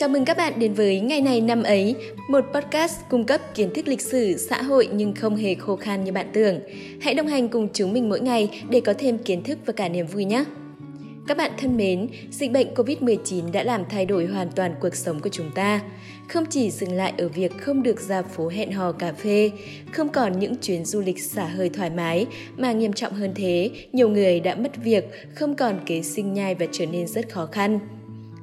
Chào mừng các bạn đến với Ngày này năm ấy, một podcast cung cấp kiến thức lịch sử, xã hội nhưng không hề khô khan như bạn tưởng. Hãy đồng hành cùng chúng mình mỗi ngày để có thêm kiến thức và cả niềm vui nhé! Các bạn thân mến, dịch bệnh COVID-19 đã làm thay đổi hoàn toàn cuộc sống của chúng ta. Không chỉ dừng lại ở việc không được ra phố hẹn hò cà phê, không còn những chuyến du lịch xả hơi thoải mái, mà nghiêm trọng hơn thế, nhiều người đã mất việc, không còn kế sinh nhai và trở nên rất khó khăn.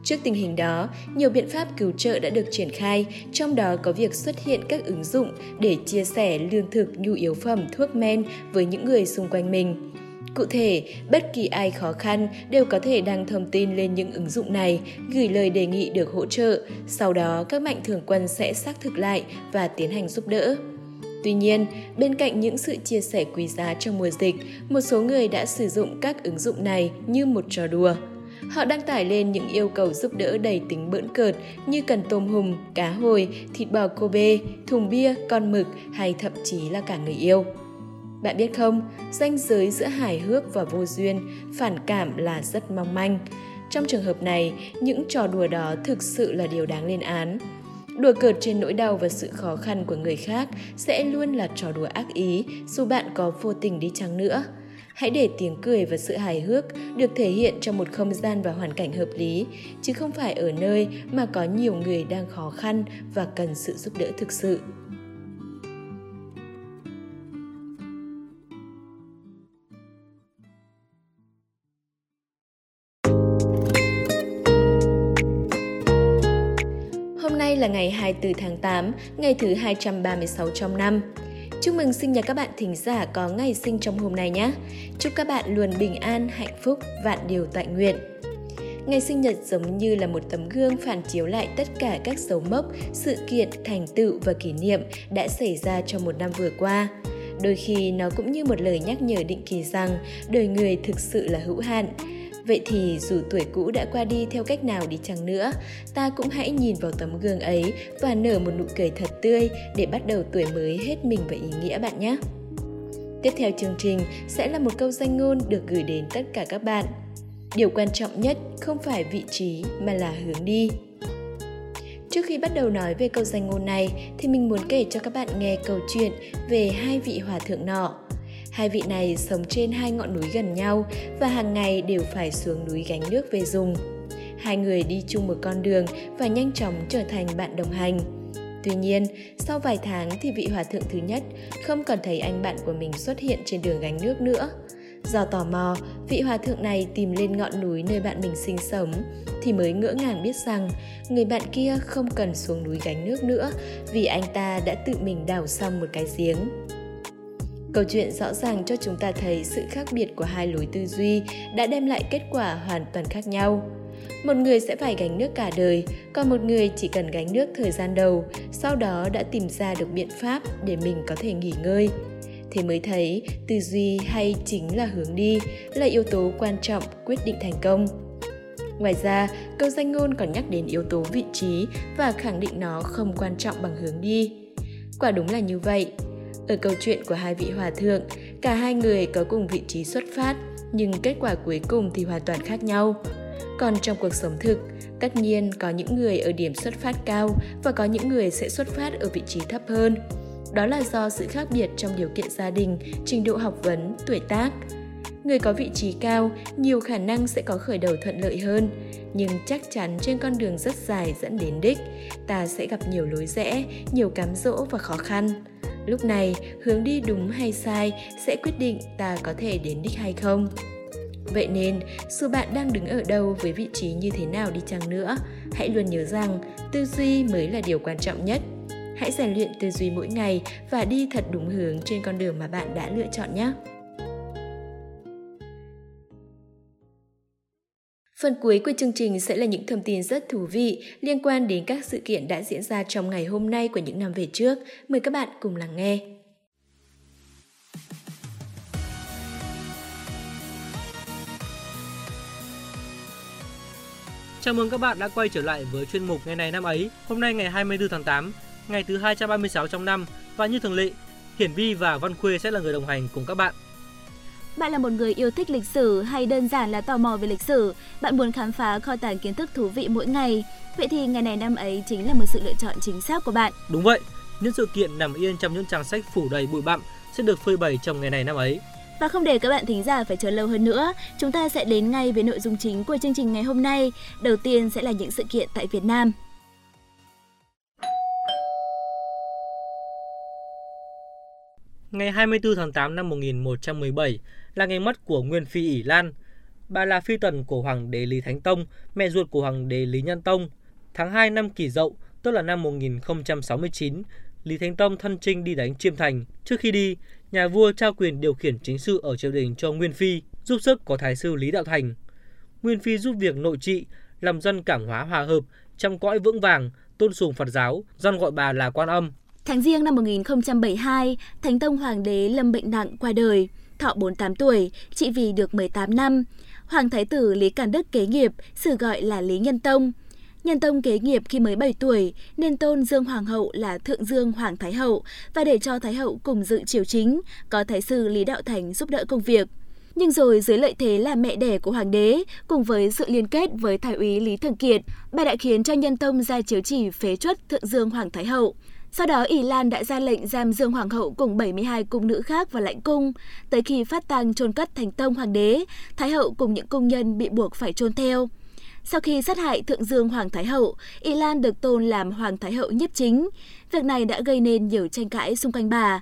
Trước tình hình đó, nhiều biện pháp cứu trợ đã được triển khai, trong đó có việc xuất hiện các ứng dụng để chia sẻ lương thực, nhu yếu phẩm, thuốc men với những người xung quanh mình. Cụ thể, bất kỳ ai khó khăn đều có thể đăng thông tin lên những ứng dụng này, gửi lời đề nghị được hỗ trợ, sau đó các mạnh thường quân sẽ xác thực lại và tiến hành giúp đỡ. Tuy nhiên, bên cạnh những sự chia sẻ quý giá trong mùa dịch, một số người đã sử dụng các ứng dụng này như một trò đùa. Họ đăng tải lên những yêu cầu giúp đỡ đầy tính bỡn cợt như cần tôm hùm, cá hồi, thịt bò Kobe, thùng bia, con mực hay thậm chí là cả người yêu. Bạn biết không, ranh giới giữa hài hước và vô duyên, phản cảm là rất mong manh. Trong trường hợp này, những trò đùa đó thực sự là điều đáng lên án. Đùa cợt trên nỗi đau và sự khó khăn của người khác sẽ luôn là trò đùa ác ý dù bạn có vô tình đi chăng nữa. Hãy để tiếng cười và sự hài hước được thể hiện trong một không gian và hoàn cảnh hợp lý, chứ không phải ở nơi mà có nhiều người đang khó khăn và cần sự giúp đỡ thực sự. Hôm nay là ngày 24 tháng 8, ngày thứ 236 trong năm. Chúc mừng sinh nhật các bạn thính giả có ngày sinh trong hôm nay nhé. Chúc các bạn luôn bình an, hạnh phúc, vạn điều tại nguyện. Ngày sinh nhật giống như là một tấm gương phản chiếu lại tất cả các dấu mốc, sự kiện, thành tựu và kỷ niệm đã xảy ra trong một năm vừa qua. Đôi khi nó cũng như một lời nhắc nhở định kỳ rằng đời người thực sự là hữu hạn, Vậy thì dù tuổi cũ đã qua đi theo cách nào đi chăng nữa, ta cũng hãy nhìn vào tấm gương ấy và nở một nụ cười thật tươi để bắt đầu tuổi mới hết mình và ý nghĩa bạn nhé. Tiếp theo chương trình sẽ là một câu danh ngôn được gửi đến tất cả các bạn. Điều quan trọng nhất không phải vị trí mà là hướng đi. Trước khi bắt đầu nói về câu danh ngôn này thì mình muốn kể cho các bạn nghe câu chuyện về hai vị hòa thượng nọ Hai vị này sống trên hai ngọn núi gần nhau và hàng ngày đều phải xuống núi gánh nước về dùng. Hai người đi chung một con đường và nhanh chóng trở thành bạn đồng hành. Tuy nhiên, sau vài tháng thì vị hòa thượng thứ nhất không còn thấy anh bạn của mình xuất hiện trên đường gánh nước nữa. Do tò mò, vị hòa thượng này tìm lên ngọn núi nơi bạn mình sinh sống thì mới ngỡ ngàng biết rằng người bạn kia không cần xuống núi gánh nước nữa vì anh ta đã tự mình đào xong một cái giếng. Câu chuyện rõ ràng cho chúng ta thấy sự khác biệt của hai lối tư duy đã đem lại kết quả hoàn toàn khác nhau. Một người sẽ phải gánh nước cả đời, còn một người chỉ cần gánh nước thời gian đầu, sau đó đã tìm ra được biện pháp để mình có thể nghỉ ngơi. Thế mới thấy tư duy hay chính là hướng đi là yếu tố quan trọng quyết định thành công. Ngoài ra, câu danh ngôn còn nhắc đến yếu tố vị trí và khẳng định nó không quan trọng bằng hướng đi. Quả đúng là như vậy, ở câu chuyện của hai vị hòa thượng, cả hai người có cùng vị trí xuất phát, nhưng kết quả cuối cùng thì hoàn toàn khác nhau. Còn trong cuộc sống thực, tất nhiên có những người ở điểm xuất phát cao và có những người sẽ xuất phát ở vị trí thấp hơn. Đó là do sự khác biệt trong điều kiện gia đình, trình độ học vấn, tuổi tác. Người có vị trí cao nhiều khả năng sẽ có khởi đầu thuận lợi hơn, nhưng chắc chắn trên con đường rất dài dẫn đến đích, ta sẽ gặp nhiều lối rẽ, nhiều cám dỗ và khó khăn. Lúc này, hướng đi đúng hay sai sẽ quyết định ta có thể đến đích hay không. Vậy nên, dù bạn đang đứng ở đâu với vị trí như thế nào đi chăng nữa, hãy luôn nhớ rằng tư duy mới là điều quan trọng nhất. Hãy rèn luyện tư duy mỗi ngày và đi thật đúng hướng trên con đường mà bạn đã lựa chọn nhé. Phần cuối của chương trình sẽ là những thông tin rất thú vị liên quan đến các sự kiện đã diễn ra trong ngày hôm nay của những năm về trước. Mời các bạn cùng lắng nghe. Chào mừng các bạn đã quay trở lại với chuyên mục ngày này năm ấy. Hôm nay ngày 24 tháng 8, ngày thứ 236 trong năm và như thường lệ, Hiển Vi và Văn Khuê sẽ là người đồng hành cùng các bạn. Bạn là một người yêu thích lịch sử hay đơn giản là tò mò về lịch sử, bạn muốn khám phá kho tàng kiến thức thú vị mỗi ngày. Vậy thì ngày này năm ấy chính là một sự lựa chọn chính xác của bạn. Đúng vậy, những sự kiện nằm yên trong những trang sách phủ đầy bụi bặm sẽ được phơi bày trong ngày này năm ấy. Và không để các bạn thính giả phải chờ lâu hơn nữa, chúng ta sẽ đến ngay với nội dung chính của chương trình ngày hôm nay. Đầu tiên sẽ là những sự kiện tại Việt Nam. Ngày 24 tháng 8 năm 1117 là ngày mất của Nguyên Phi ỷ Lan. Bà là phi tần của Hoàng đế Lý Thánh Tông, mẹ ruột của Hoàng đế Lý Nhân Tông. Tháng 2 năm Kỷ Dậu, tức là năm 1069, Lý Thánh Tông thân trinh đi đánh Chiêm Thành. Trước khi đi, nhà vua trao quyền điều khiển chính sự ở triều đình cho Nguyên Phi, giúp sức có thái sư Lý Đạo Thành. Nguyên Phi giúp việc nội trị, làm dân cảm hóa hòa hợp, trong cõi vững vàng, tôn sùng Phật giáo, dân gọi bà là quan âm. Tháng riêng năm 1072, Thánh Tông Hoàng đế lâm bệnh nặng qua đời, thọ 48 tuổi, trị vì được 18 năm. Hoàng Thái tử Lý Càn Đức kế nghiệp, sử gọi là Lý Nhân Tông. Nhân Tông kế nghiệp khi mới 7 tuổi nên tôn Dương Hoàng hậu là Thượng Dương Hoàng Thái hậu và để cho Thái hậu cùng dự triều chính, có Thái sư Lý Đạo Thành giúp đỡ công việc. Nhưng rồi dưới lợi thế là mẹ đẻ của hoàng đế, cùng với sự liên kết với thái úy Lý Thường Kiệt, bà đã khiến cho Nhân Tông ra chiếu chỉ phế truất Thượng Dương Hoàng Thái hậu. Sau đó Ý Lan đã ra lệnh giam Dương Hoàng hậu cùng 72 cung nữ khác vào lãnh cung. Tới khi phát tang chôn cất thành tông hoàng đế, Thái hậu cùng những cung nhân bị buộc phải chôn theo. Sau khi sát hại Thượng Dương Hoàng Thái Hậu, Ý Lan được tôn làm Hoàng Thái Hậu nhiếp chính. Việc này đã gây nên nhiều tranh cãi xung quanh bà.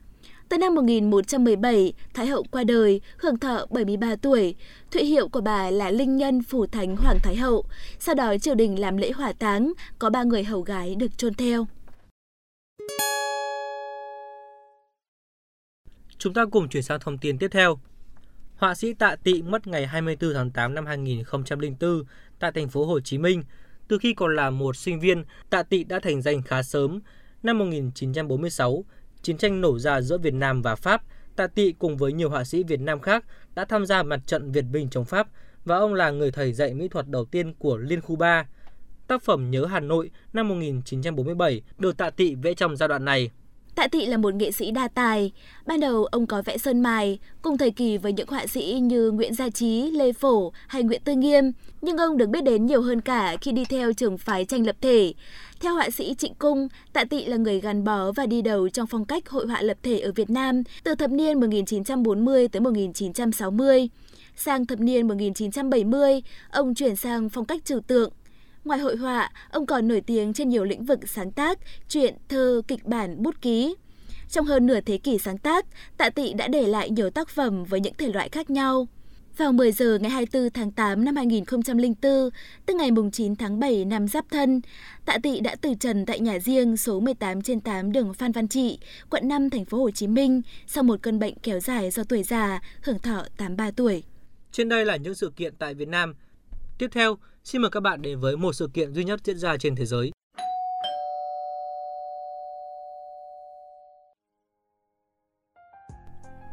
Tới năm 1117, Thái Hậu qua đời, hưởng thọ 73 tuổi. Thụy hiệu của bà là Linh Nhân Phủ Thánh Hoàng Thái Hậu. Sau đó triều đình làm lễ hỏa táng, có ba người hầu gái được chôn theo. Chúng ta cùng chuyển sang thông tin tiếp theo. Họa sĩ Tạ Tị mất ngày 24 tháng 8 năm 2004 tại thành phố Hồ Chí Minh. Từ khi còn là một sinh viên, Tạ Tị đã thành danh khá sớm. Năm 1946, chiến tranh nổ ra giữa Việt Nam và Pháp, Tạ Tị cùng với nhiều họa sĩ Việt Nam khác đã tham gia mặt trận Việt Minh chống Pháp và ông là người thầy dạy mỹ thuật đầu tiên của Liên khu 3. Tác phẩm Nhớ Hà Nội năm 1947 được Tạ Tị vẽ trong giai đoạn này. Tạ Tị là một nghệ sĩ đa tài. Ban đầu ông có vẽ sơn mài, cùng thời kỳ với những họa sĩ như Nguyễn Gia Trí, Lê Phổ hay Nguyễn Tư Nghiêm. Nhưng ông được biết đến nhiều hơn cả khi đi theo trường phái tranh lập thể. Theo họa sĩ Trịnh Cung, Tạ Tị là người gắn bó và đi đầu trong phong cách hội họa lập thể ở Việt Nam từ thập niên 1940 tới 1960. Sang thập niên 1970, ông chuyển sang phong cách trừu tượng, Ngoài hội họa, ông còn nổi tiếng trên nhiều lĩnh vực sáng tác, truyện, thơ, kịch bản, bút ký. Trong hơn nửa thế kỷ sáng tác, Tạ Tị đã để lại nhiều tác phẩm với những thể loại khác nhau. Vào 10 giờ ngày 24 tháng 8 năm 2004, tức ngày 9 tháng 7 năm Giáp Thân, Tạ Tị đã từ trần tại nhà riêng số 18 trên 8 đường Phan Văn Trị, quận 5 thành phố Hồ Chí Minh sau một cơn bệnh kéo dài do tuổi già, hưởng thọ 83 tuổi. Trên đây là những sự kiện tại Việt Nam. Tiếp theo, Xin mời các bạn đến với một sự kiện duy nhất diễn ra trên thế giới.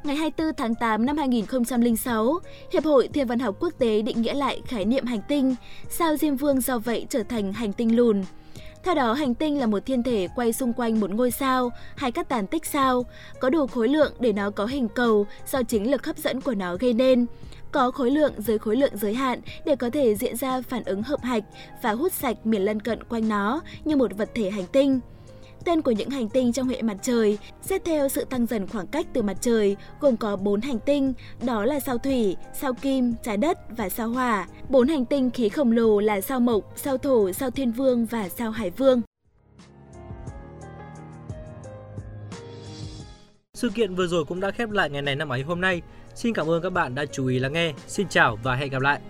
Ngày 24 tháng 8 năm 2006, Hiệp hội Thiên văn học quốc tế định nghĩa lại khái niệm hành tinh, sao Diêm Vương do vậy trở thành hành tinh lùn. Theo đó, hành tinh là một thiên thể quay xung quanh một ngôi sao hay các tàn tích sao, có đủ khối lượng để nó có hình cầu do chính lực hấp dẫn của nó gây nên có khối lượng dưới khối lượng giới hạn để có thể diễn ra phản ứng hợp hạch và hút sạch miền lân cận quanh nó như một vật thể hành tinh. Tên của những hành tinh trong hệ mặt trời xét theo sự tăng dần khoảng cách từ mặt trời gồm có 4 hành tinh, đó là sao thủy, sao kim, trái đất và sao hỏa. Bốn hành tinh khí khổng lồ là sao mộc, sao thổ, sao thiên vương và sao hải vương. Sự kiện vừa rồi cũng đã khép lại ngày này năm ấy hôm nay. Xin cảm ơn các bạn đã chú ý lắng nghe. Xin chào và hẹn gặp lại.